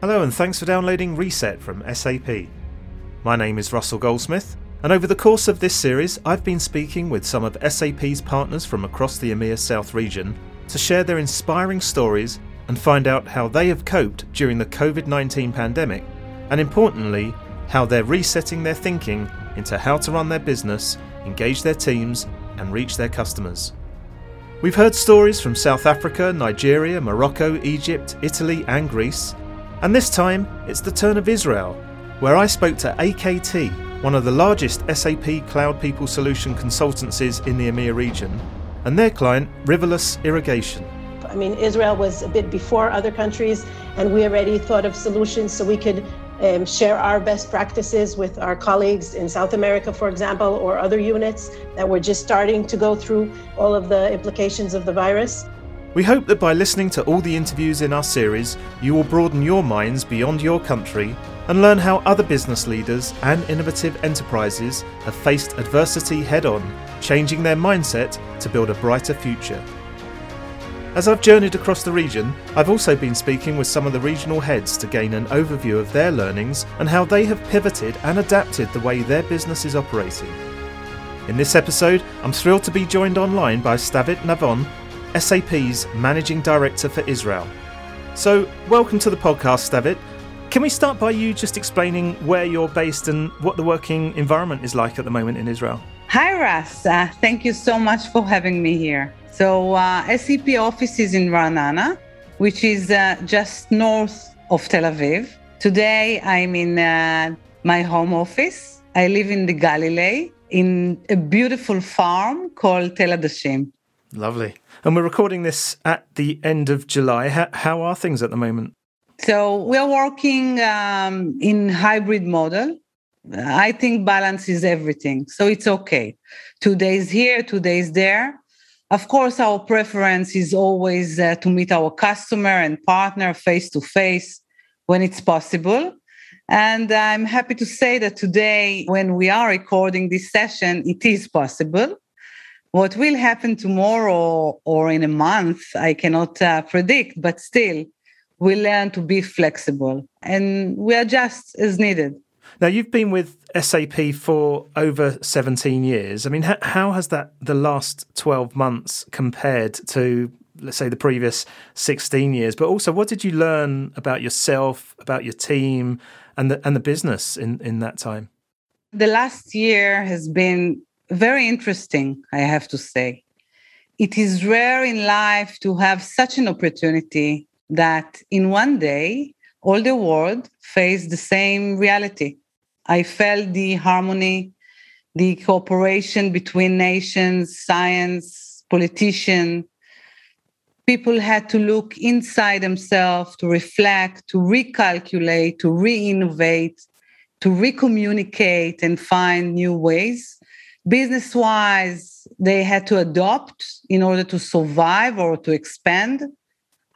Hello, and thanks for downloading Reset from SAP. My name is Russell Goldsmith, and over the course of this series, I've been speaking with some of SAP's partners from across the EMEA South region to share their inspiring stories and find out how they have coped during the COVID 19 pandemic, and importantly, how they're resetting their thinking into how to run their business, engage their teams, and reach their customers. We've heard stories from South Africa, Nigeria, Morocco, Egypt, Italy, and Greece and this time, it's the turn of Israel, where I spoke to AKT, one of the largest SAP Cloud People Solution consultancies in the EMEA region, and their client, Rivulis Irrigation. I mean, Israel was a bit before other countries, and we already thought of solutions so we could um, share our best practices with our colleagues in South America, for example, or other units that were just starting to go through all of the implications of the virus. We hope that by listening to all the interviews in our series, you will broaden your minds beyond your country and learn how other business leaders and innovative enterprises have faced adversity head on, changing their mindset to build a brighter future. As I've journeyed across the region, I've also been speaking with some of the regional heads to gain an overview of their learnings and how they have pivoted and adapted the way their business is operating. In this episode, I'm thrilled to be joined online by Stavit Navon, SAP's Managing Director for Israel. So, welcome to the podcast, Stavit. Can we start by you just explaining where you're based and what the working environment is like at the moment in Israel? Hi, Russ. Uh, thank you so much for having me here. So, uh, SAP office is in Ra'anana, which is uh, just north of Tel Aviv. Today, I'm in uh, my home office. I live in the Galilee in a beautiful farm called Tel Adashim. Lovely. And we're recording this at the end of July. How, how are things at the moment? So we are working um, in hybrid model. I think balance is everything. So it's okay. Two days here, two days there. Of course, our preference is always uh, to meet our customer and partner face to face when it's possible. And I'm happy to say that today, when we are recording this session, it is possible. What will happen tomorrow or in a month, I cannot uh, predict, but still, we learn to be flexible and we adjust as needed. Now, you've been with SAP for over 17 years. I mean, how has that the last 12 months compared to, let's say, the previous 16 years? But also, what did you learn about yourself, about your team, and the, and the business in, in that time? The last year has been very interesting, I have to say. It is rare in life to have such an opportunity that in one day, all the world face the same reality. I felt the harmony, the cooperation between nations, science, politicians. People had to look inside themselves to reflect, to recalculate, to re innovate, to recommunicate and find new ways business wise, they had to adopt in order to survive or to expand.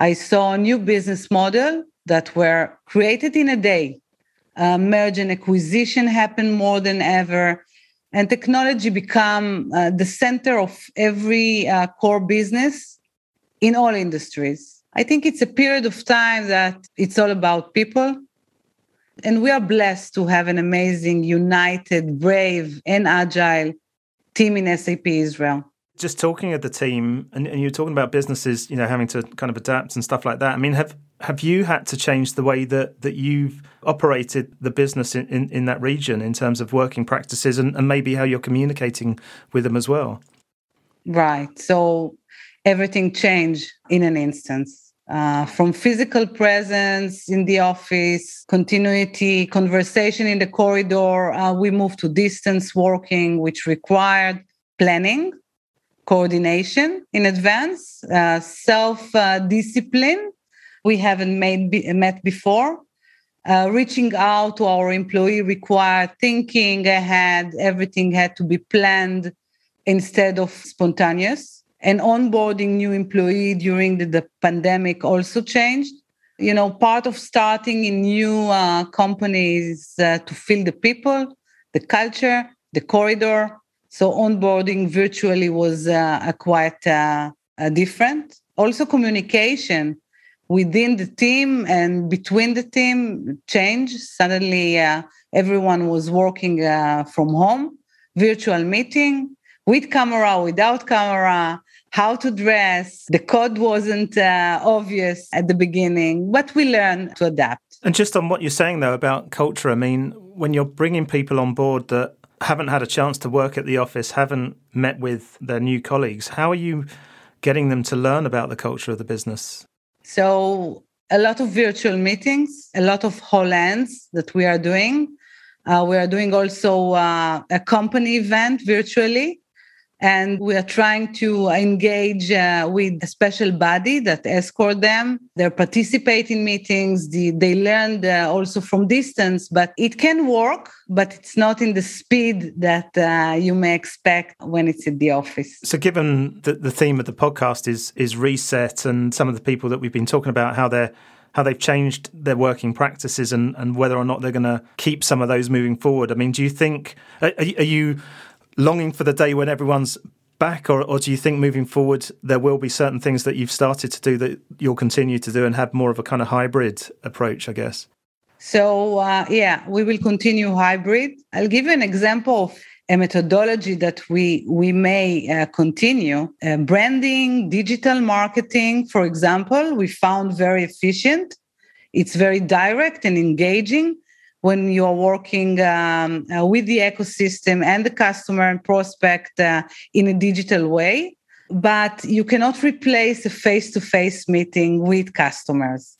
I saw a new business model that were created in a day. Uh, merge and acquisition happened more than ever, and technology become uh, the center of every uh, core business in all industries. I think it's a period of time that it's all about people. And we are blessed to have an amazing, united, brave, and agile team in SAP Israel. Just talking at the team, and, and you're talking about businesses, you know, having to kind of adapt and stuff like that. I mean, have have you had to change the way that that you've operated the business in, in, in that region in terms of working practices and, and maybe how you're communicating with them as well? Right. So everything changed in an instance uh, from physical presence in the office, continuity, conversation in the corridor. Uh, we moved to distance working, which required planning, coordination in advance, uh, self discipline. We haven't made, met before. Uh, reaching out to our employee required thinking ahead. Everything had to be planned instead of spontaneous and onboarding new employee during the, the pandemic also changed. You know part of starting in new uh, companies uh, to feel the people the culture the corridor. So onboarding virtually was uh, quite uh, different. Also communication within the team and between the team changed. Suddenly, uh, everyone was working uh, from home, virtual meeting with camera, without camera, how to dress. The code wasn't uh, obvious at the beginning, but we learned to adapt. And just on what you're saying, though, about culture, I mean, when you're bringing people on board that haven't had a chance to work at the office, haven't met with their new colleagues, how are you getting them to learn about the culture of the business? So, a lot of virtual meetings, a lot of HOLANDs that we are doing. Uh, we are doing also uh, a company event virtually and we are trying to engage uh, with a special body that escort them they participate in meetings they, they learn uh, also from distance but it can work but it's not in the speed that uh, you may expect when it's in the office so given that the theme of the podcast is is reset and some of the people that we've been talking about how they're how they've changed their working practices and, and whether or not they're going to keep some of those moving forward. I mean, do you think, are, are you longing for the day when everyone's back, or, or do you think moving forward there will be certain things that you've started to do that you'll continue to do and have more of a kind of hybrid approach, I guess? So, uh, yeah, we will continue hybrid. I'll give you an example of a methodology that we we may uh, continue. Uh, branding, digital marketing, for example, we found very efficient. It's very direct and engaging when you're working um, uh, with the ecosystem and the customer and prospect uh, in a digital way. But you cannot replace a face to face meeting with customers.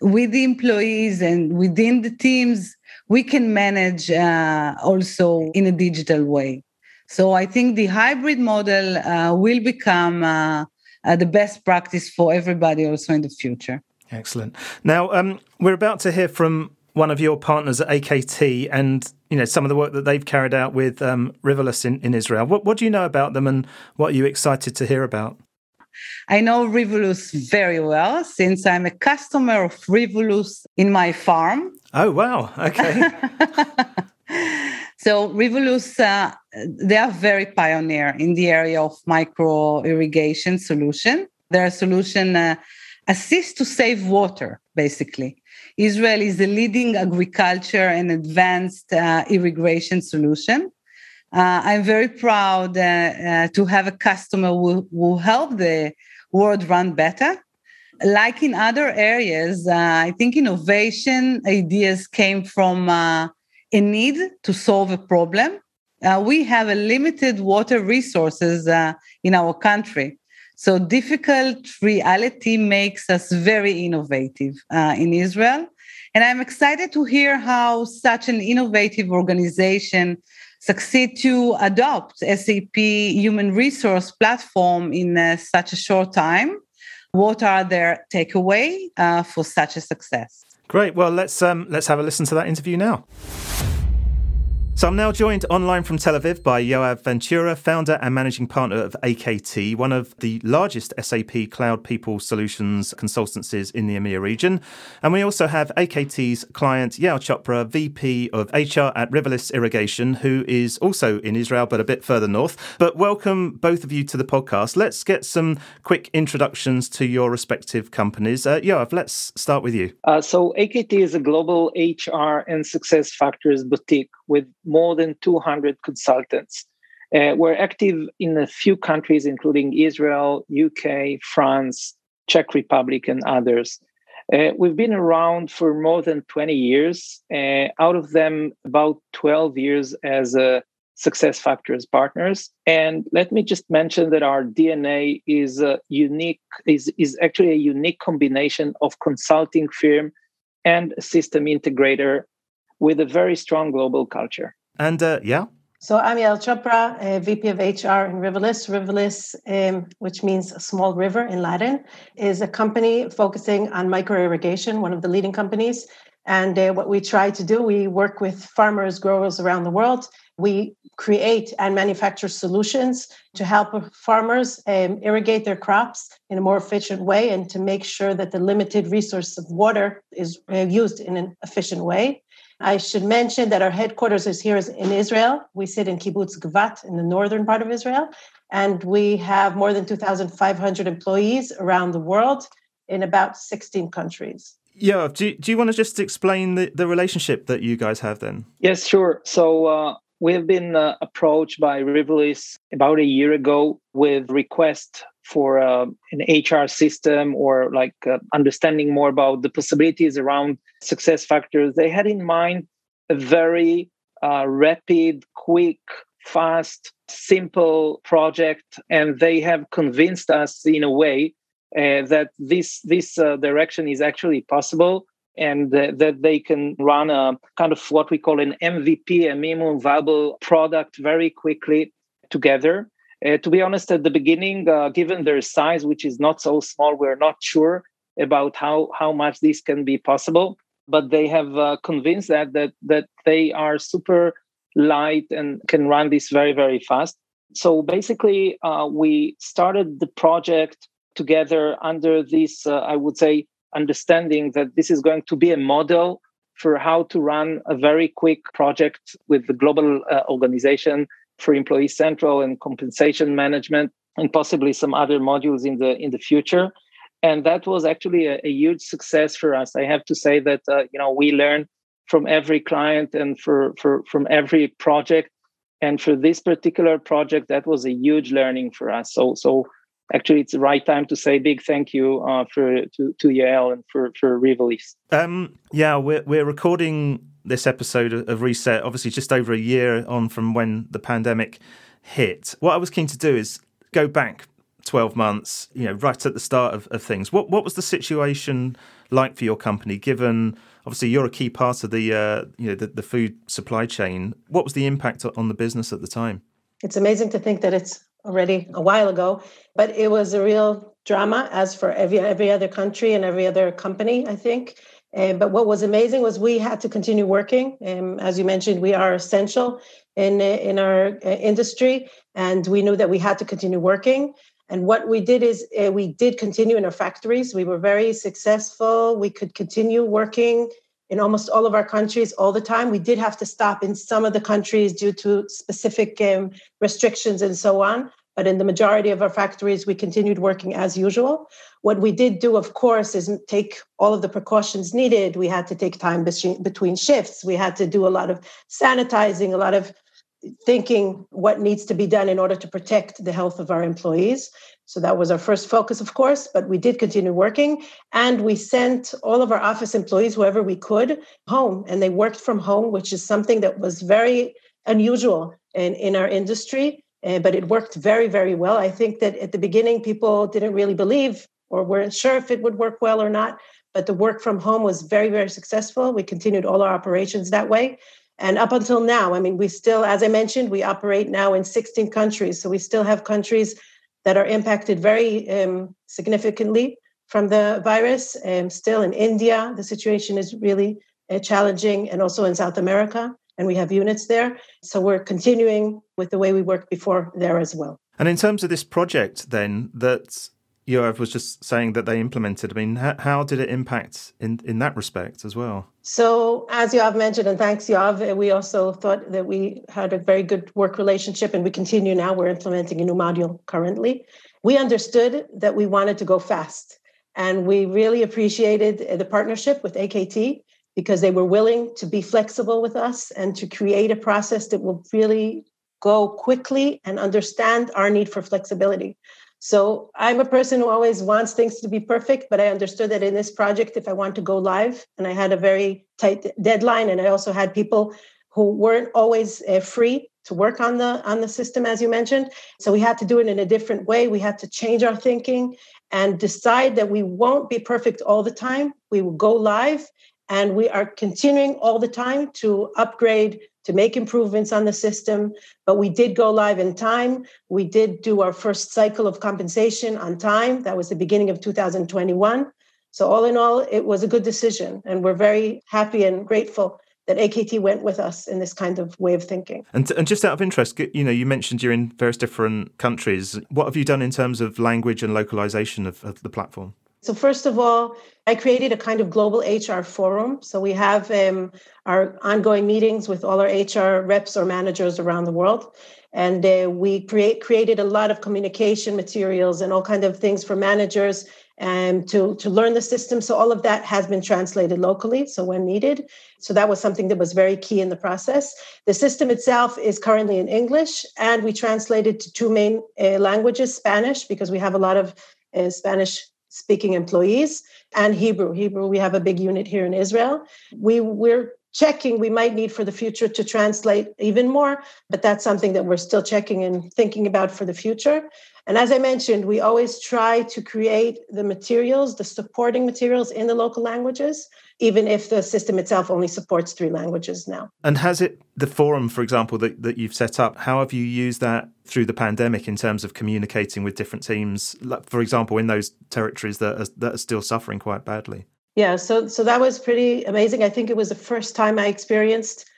With the employees and within the teams, we can manage uh, also in a digital way. So I think the hybrid model uh, will become uh, uh, the best practice for everybody also in the future. Excellent. Now, um, we're about to hear from one of your partners at AKT and you know some of the work that they've carried out with um, Rivulis in, in Israel. What, what do you know about them and what are you excited to hear about? I know Rivulis very well since I'm a customer of Rivulis in my farm. Oh, wow. Okay. so, Rivulis, uh, they are very pioneer in the area of micro irrigation solution. Their solution uh, assists to save water, basically. Israel is the leading agriculture and advanced uh, irrigation solution. Uh, I'm very proud uh, uh to have a customer who will help the world run better. Like in other areas, uh, I think innovation ideas came from a need to solve a problem. we have a limited water resources in our country. So difficult reality makes us very innovative uh, in Israel. And I'm excited to hear how such an innovative organization succeed to adopt SAP human resource platform in uh, such a short time. What are their takeaway uh, for such a success? Great. Well, let's um, let's have a listen to that interview now. So I'm now joined online from Tel Aviv by Yoav Ventura, founder and managing partner of AKT, one of the largest SAP Cloud People Solutions consultancies in the EMEA region. And we also have AKT's client, Yael Chopra, VP of HR at Rivulis Irrigation, who is also in Israel, but a bit further north. But welcome both of you to the podcast. Let's get some quick introductions to your respective companies. Uh, Yoav, let's start with you. Uh, so AKT is a global HR and SuccessFactors boutique with more than 200 consultants. Uh, we're active in a few countries, including Israel, UK, France, Czech Republic, and others. Uh, we've been around for more than 20 years, uh, out of them, about 12 years as a SuccessFactors partners and let me just mention that our dna is a unique is, is actually a unique combination of consulting firm and system integrator with a very strong global culture. And uh, yeah. So I'm Yael Chopra, uh, VP of HR in Rivulis. Rivulis, um, which means a small river in Latin, is a company focusing on micro irrigation, one of the leading companies. And uh, what we try to do, we work with farmers, growers around the world. We create and manufacture solutions to help farmers um, irrigate their crops in a more efficient way and to make sure that the limited resource of water is uh, used in an efficient way. I should mention that our headquarters is here in Israel. We sit in Kibbutz Gvat in the northern part of Israel, and we have more than 2,500 employees around the world. in about 16 countries. Yeah, do, do you want to just explain the, the relationship that you guys have then? Yes, sure. So uh, we have been uh, approached by Rivulis about a year ago with request for uh, an HR system or like uh, understanding more about the possibilities around SuccessFactors. They had in mind a very uh, rapid, quick, fast, simple project, and they have convinced us in a way uh, that this this uh, direction is actually possible and uh, that they can run a kind of what we call an MVP, a minimum viable product, very quickly together. Uh, to be honest, at the beginning, uh, given their size, which is not so small, we're not sure about how how much this can be possible. But they have uh, convinced that that that they are super light and can run this very very fast. So basically, uh, we started the project together under this, uh, I would say, understanding that this is going to be a model for how to run a very quick project with the global uh, organization for employee central and compensation management and possibly some other modules in the in the future. And that was actually a, a huge success for us. I have to say that uh, you know we learn from every client and for, for from every project. And for this particular project that was a huge learning for us. So so actually it's the right time to say big thank you uh, for to to Yael and for for Rivulis. Um, yeah, we're we're recording this episode of Reset, obviously just over a year on from when the pandemic hit. What I was keen to do is go back 12 months, you know, right at the start of, of things. What what was the situation like for your company, given obviously you're a key part of the uh, you know the, the food supply chain? What was the impact on the business at the time? It's amazing to think that it's already a while ago, but it was a real drama, as for every every other country and every other company, I think. Uh, but what was amazing was we had to continue working. Um, as you mentioned, we are essential in in our uh, industry, and we knew that we had to continue working. And what we did is uh, we did continue in our factories. We were very successful. We could continue working in almost all of our countries all the time. We did have to stop in some of the countries due to specific um, restrictions and so on. But in the majority of our factories, we continued working as usual. What we did do, of course, is take all of the precautions needed. We had to take time between shifts. We had to do a lot of sanitizing, a lot of thinking what needs to be done in order to protect the health of our employees. So that was our first focus, of course, but we did continue working. And we sent all of our office employees, whoever we could, home. And they worked from home, which is something that was very unusual in, in our industry. Uh, but it worked very, very well. I think that at the beginning, people didn't really believe or weren't sure if it would work well or not. But the work from home was very, very successful. We continued all our operations that way. And up until now, I mean, we still, as I mentioned, we operate now in 16 countries. So we still have countries that are impacted very um, significantly from the virus. Um, still in India, the situation is really uh, challenging, and also in South America, and we have units there. So we're continuing with the way we worked before there as well. And in terms of this project, then that Yoav was just saying that they implemented. I mean, how, did it impact in, in that respect as well? So, as Yoav mentioned, and thanks, Yoav, eh, we also thought that we had a very good work relationship, and we continue now. We're implementing a new module currently. We understood that we wanted to go fast, and we really appreciated eh, the partnership with AKT because they were willing to be flexible with us and to create a process that will really go quickly and understand our need for flexibility. So I'm a person who always wants things to be perfect, but I understood that in this project, if I want to go live, and I had a very tight deadline, and I also had people who weren't always uh, free to work on the on the system, as you mentioned. So we had to do it in a different way. We had to change our thinking and decide that we won't be perfect all the time. We will go live, and we are continuing all the time to upgrade to make improvements on the system. But we did go live in time. We did do our first cycle of compensation on time. That was the beginning of 2021. So, all in all, it was a good decision. And we're very happy and grateful that AKT went with us in this kind of way of thinking. And, and just out of interest, you know, you mentioned you're in various different countries. What have you done in terms of language and localization of, of the platform? So, first of all, I created a kind of global HR forum. So, we have um, our ongoing meetings with all our HR reps or managers around the world. And uh, we create, created a lot of communication materials and all kind of things for managers and to, to learn the system. So all of that has been translated locally, so when needed. So that was something that was very key in the process. The system itself is currently in English, and we translated to two main uh, languages Spanish, because we have a lot of uh, Spanish speaking employees, and Hebrew. Hebrew, we have a big unit here in Israel. We, we're checking we might need for the future to translate even more but that's something that we're still checking and thinking about for the future and as I mentioned, we always try to create the materials, the supporting materials in the local languages, even if the system itself only supports three languages now. And has it, the forum, for example, that, that you've set up, how have you used that through the pandemic in terms of communicating with different teams, for example, in those territories that are, that are still suffering quite badly? Yeah, so so that was pretty amazing. I think it was the first time I experienced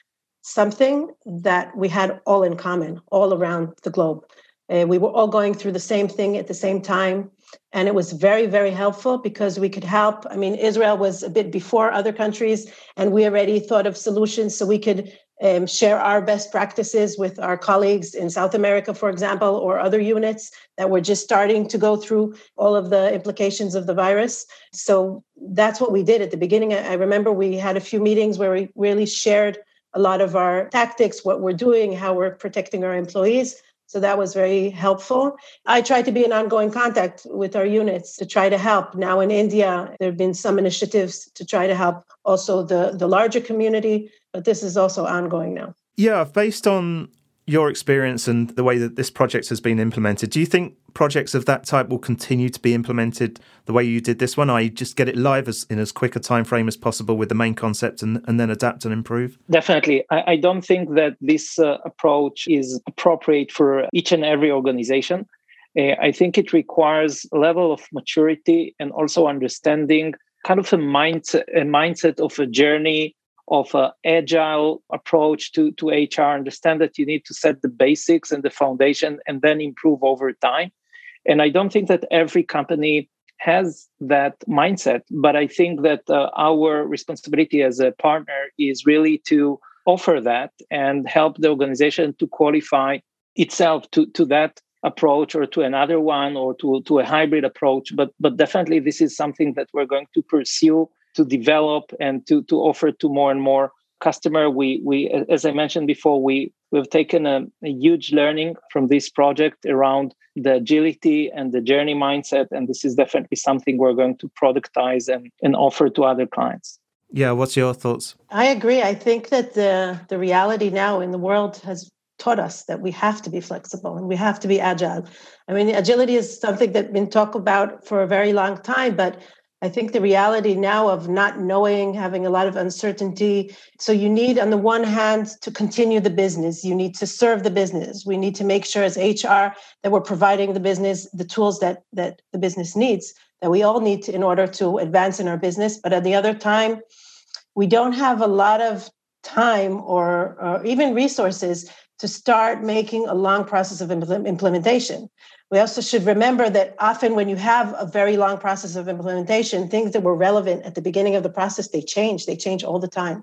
something that we had all in common all around the globe. We were all going through the same thing at the same time. And it was very, very helpful because we could help. I mean, Israel was a bit before other countries, and we already thought of solutions so we could um, share our best practices with our colleagues in South America, for example, or other units that were just starting to go through all of the implications of the virus. So that's what we did at the beginning. I remember we had a few meetings where we really shared a lot of our tactics, what we're doing, how we're protecting our employees. So that was very helpful. I try to be in ongoing contact with our units to try to help. Now in India, there have been some initiatives to try to help also the, the larger community, but this is also ongoing now. Yeah, based on your experience and the way that this project has been implemented, do you think projects of that type will continue to be implemented the way you did this one? I just get it live as, in as quick a time frame as possible with the main concept and, and then adapt and improve? Definitely. I, I don't think that this uh, approach is appropriate for each and every organization. Uh, I think it requires a level of maturity and also understanding kind of a mindset, a mindset of a journey of an agile approach to, to HR. Understand that you need to set the basics and the foundation and then improve over time. And I don't think that every company has that mindset, but I think that uh, our responsibility as a partner is really to offer that and help the organization to qualify itself to, to that approach or to another one or to, to a hybrid approach. But but definitely this is something that we're going to pursue to develop and to, to offer to more and more customer. We we as i mentioned before we we've taken a, a, huge learning from this project around the agility and the journey mindset and this is definitely something we're going to productize and, and offer to other clients. Yeah what's your thoughts? I agree. I think that the the reality now in the world has taught us that we have to be flexible and we have to be agile. I mean agility is something that's been talked about for a very long time but I think the reality now of not knowing, having a lot of uncertainty. So, you need, on the one hand, to continue the business. You need to serve the business. We need to make sure, as HR, that we're providing the business the tools that, that the business needs, that we all need to, in order to advance in our business. But at the other time, we don't have a lot of time or, or even resources to start making a long process of implementation. We also should remember that often when you have a very long process of implementation, things that were relevant at the beginning of the process, they change, they change all the time.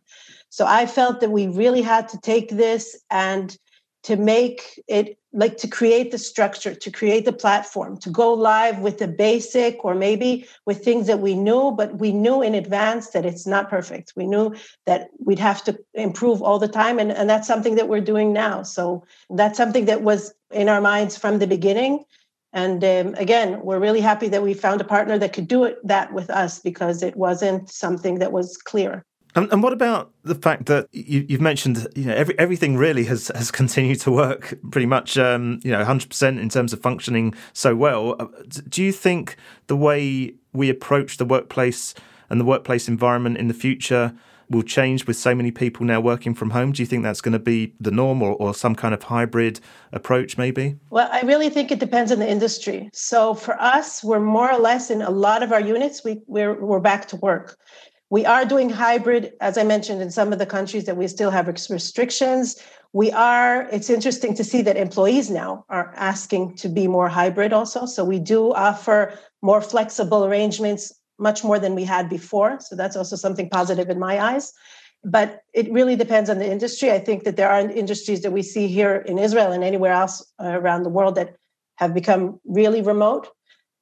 So I felt that we really had to take this and to make it like to create the structure, to create the platform, to go live with the basic or maybe with things that we knew, but we knew in advance that it's not perfect. We knew that we'd have to improve all the time. And, and that's something that we're doing now. So that's something that was in our minds from the beginning. And um, again, we're really happy that we found a partner that could do it that with us because it wasn't something that was clear. And, and what about the fact that you, have mentioned, you know, every, everything really has, has continued to work pretty much, um, you know, 100% in terms of functioning so well. Uh, do you think the way we approach the workplace and the workplace environment in the future will change with so many people now working from home? Do you think that's going to be the norm or, or some kind of hybrid approach, maybe? Well, I really think it depends on the industry. So for us, we're more or less in a lot of our units, we, we're, we're back to work. We are doing hybrid, as I mentioned, in some of the countries that we still have restrictions. We are, it's interesting to see that employees now are asking to be more hybrid also. So we do offer more flexible arrangements much more than we had before. So that's also something positive in my eyes. But it really depends on the industry. I think that there are industries that we see here in Israel and anywhere else around the world that have become really remote.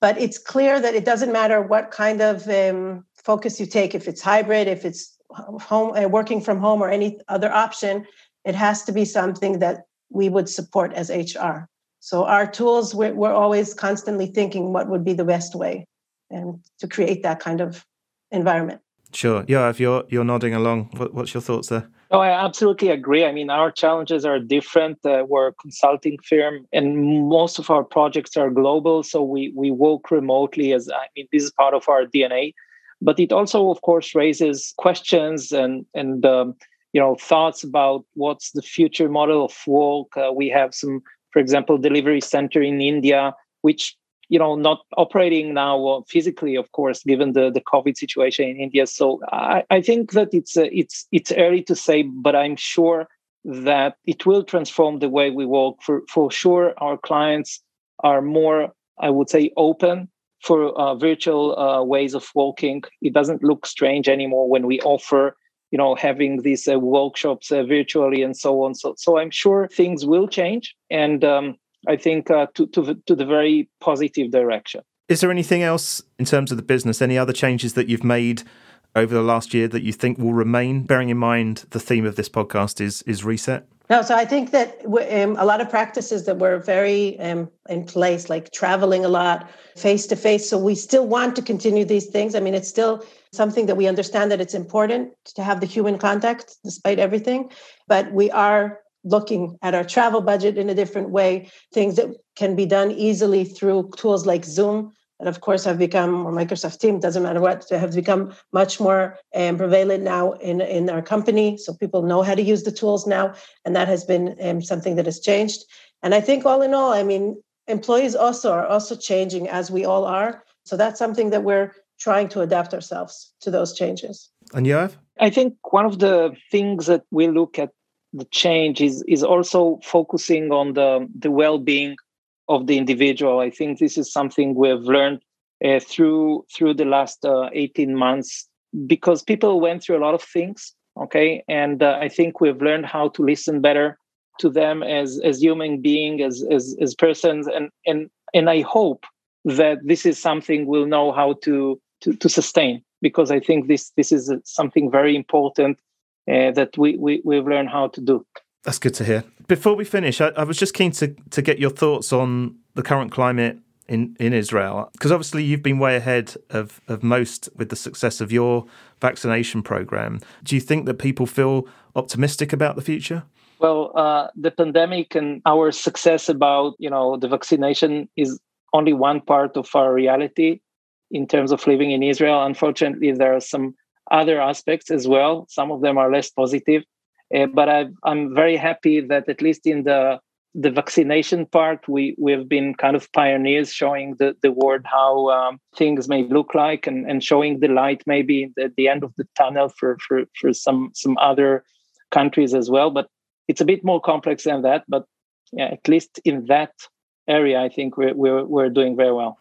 but it's clear that it doesn't matter what kind of um, focus you take, if it's hybrid, if it's home uh, working from home or any other option, it has to be something that we would support as HR. So our tools, we're, we're always constantly thinking what would be the best way and to create that kind of environment. Sure. Yeah, if you're you're nodding along, what, what's your thoughts there? Oh, I absolutely agree. I mean, our challenges are different. Uh, we're a consulting firm, and most of our projects are global. So we we work remotely. As I mean, this is part of our DNA. But it also, of course, raises questions and and um, you know thoughts about what's the future model of work. Uh, we have some, for example, delivery center in India, which you know not operating now physically of course given the, the covid situation in india so i, I think that it's uh, it's it's early to say but i'm sure that it will transform the way we work for for sure our clients are more i would say open for uh, virtual uh, ways of working it doesn't look strange anymore when we offer you know having these uh, workshops uh, virtually and so on so so i'm sure things will change and um, I think, uh, to, to, to the very positive direction. Is there anything else in terms of the business, any other changes that you've made over the last year that you think will remain, bearing in mind the theme of this podcast is, is reset? No, so I think that um, a lot of practices that were very um, in place, like traveling a lot, face to face. So we still want to continue these things. I mean, it's still something that we understand that it's important to have the human contact despite everything, but we are looking at our travel budget in a different way, things that can be done easily through tools like Zoom, that of course have become, or Microsoft Teams, doesn't matter what, they have become much more um, prevalent now in, in our company. So people know how to use the tools now. And that has been um, something that has changed. And I think all in all, I mean, employees also are also changing as we all are. So that's something that we're trying to adapt ourselves to those changes. And Yoav? I think one of the things that we look at the change is is also focusing on the the well-being of the individual i think this is something we've learned uh, through through the last uh, 18 months because people went through a lot of things okay and uh, i think we've learned how to listen better to them as as human being as as as persons and and and i hope that this is something we'll know how to to, to sustain because i think this this is something very important uh, that we, we we've learned how to do. That's good to hear. Before we finish, I, I was just keen to to get your thoughts on the current climate in, in Israel? Because obviously you've been way ahead of, of most with the success of your vaccination program. Do you think that people feel optimistic about the future? Well, uh, the pandemic and our success about you know the vaccination is only one part of our reality in terms of living in Israel. Unfortunately, there are some other aspects as well. Some of them are less positive, uh, but i am very happy that at least in the the vaccination part, we we've been kind of pioneers, showing the the world how um, things may look like, and, and showing the light maybe at the end of the tunnel for for for some some other countries as well. But it's a bit more complex than that. But yeah, at least in that area, I think we're we're, we're doing very well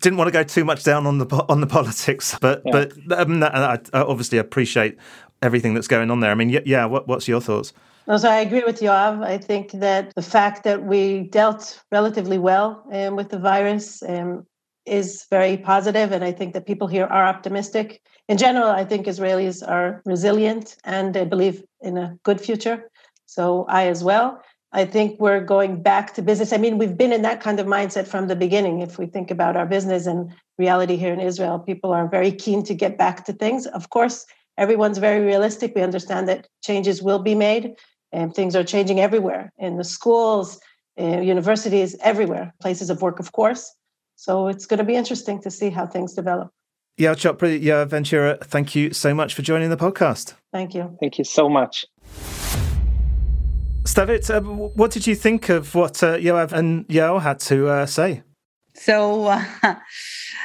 didn't want to go too much down on the on the politics, but yeah. but um, I, I obviously appreciate everything that's going on there. I mean, yeah, what, what's your thoughts? No, so I agree with Yoav. I think that the fact that we dealt relatively well um, with the virus um, is very positive, and I think that people here are optimistic. In general, I think Israelis are resilient and they believe in a good future. So I as well. I think we're going back to business. I mean, we've been in that kind of mindset from the beginning. If we think about our business and reality here in Israel, people are very keen to get back to things. Of course, everyone's very realistic. We understand that changes will be made and things are changing everywhere in the schools, universities, everywhere, places of work, of course. So it's going to be interesting to see how things develop. Yael, Chopra, yeah, Ventura, thank you so much for joining the podcast. Thank you. Thank you so much. Stavit, uh, what did you think of what uh, Yoav and Yael had to uh, say? So uh,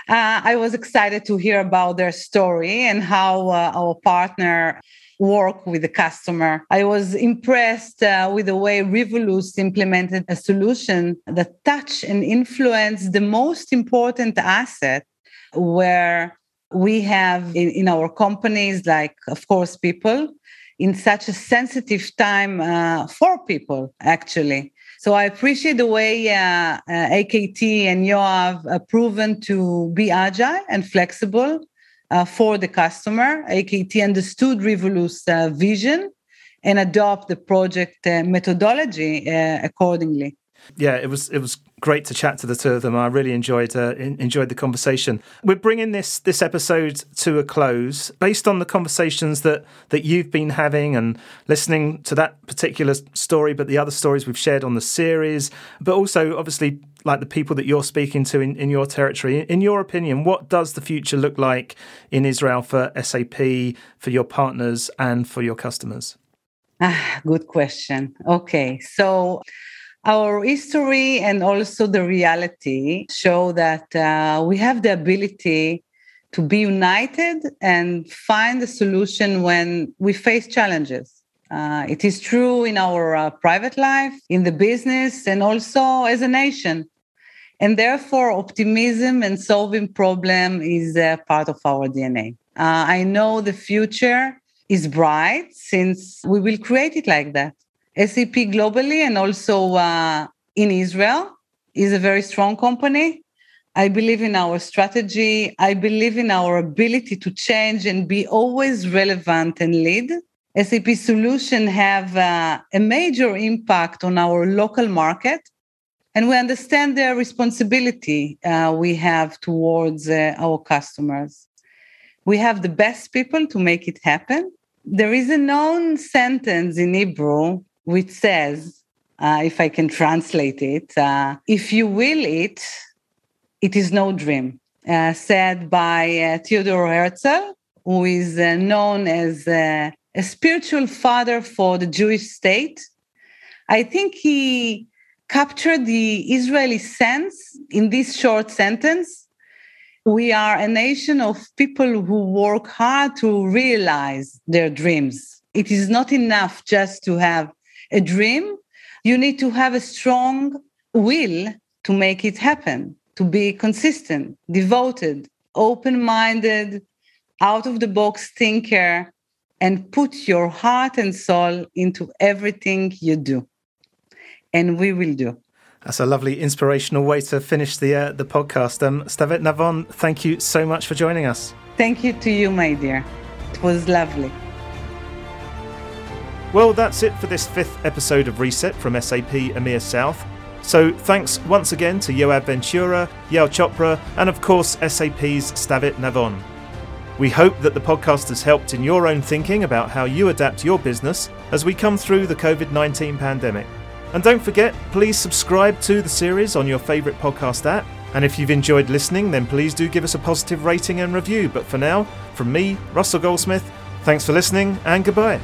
uh, I was excited to hear about their story and how uh, our partner work with the customer. I was impressed uh, with the way Rivulis implemented a solution that touch and influence the most important asset where we have in, in our companies, like, of course, people, in such a sensitive time uh, for people, actually. So I appreciate the way uh, uh, AKT and Yoav are proven to be agile and flexible uh, for the customer. AKT understood Rivulis's uh, vision and adopt the project uh, methodology uh, accordingly. Yeah, it was it was great to chat to the two of them. I really enjoyed uh, enjoyed the conversation. We're bringing this this episode to a close based on the conversations that that you've been having and listening to that particular story, but the other stories we've shared on the series, but also obviously like the people that you're speaking to in, in your territory. In your opinion, what does the future look like in Israel for SAP, for your partners, and for your customers? Ah, good question. Okay, so our history and also the reality show that uh, we have the ability to be united and find a solution when we face challenges. Uh, it is true in our uh, private life, in the business, and also as a nation. And therefore, optimism and solving problem is part of our DNA. Uh, I know the future is bright since we will create it like that. SAP globally and also uh, in Israel is a very strong company. I believe in our strategy. I believe in our ability to change and be always relevant and lead. SAP solution have uh, a major impact on our local market, and we understand the responsibility uh, we have towards uh, our customers. We have the best people to make it happen. There is a known sentence in Hebrew which says, uh, if I can translate it, uh, if you will it, it is no dream, uh, said by uh, Theodor Herzl, who is uh, known as uh, a spiritual father for the Jewish state. I think he captured the Israeli sense in this short sentence. We are a nation of people who work hard to realize their dreams. It is not enough just to have a dream, you need to have a strong will to make it happen, to be consistent, devoted, open minded, out of the box thinker, and put your heart and soul into everything you do. And we will do. That's a lovely inspirational way to finish the uh, the podcast. Um, Stavit Navon, thank you so much for joining us. Thank you to you, my dear. It was lovely. Well, that's it for this fifth episode of Reset from SAP EMEA South. So thanks once again to Yoav Ventura, Yael Chopra, and of course SAP's Stavit Navon. We hope that the podcast has helped in your own thinking about how you adapt your business as we come through the COVID 19 pandemic. And don't forget, please subscribe to the series on your favourite podcast app. And if you've enjoyed listening, then please do give us a positive rating and review. But for now, from me, Russell Goldsmith, thanks for listening and goodbye.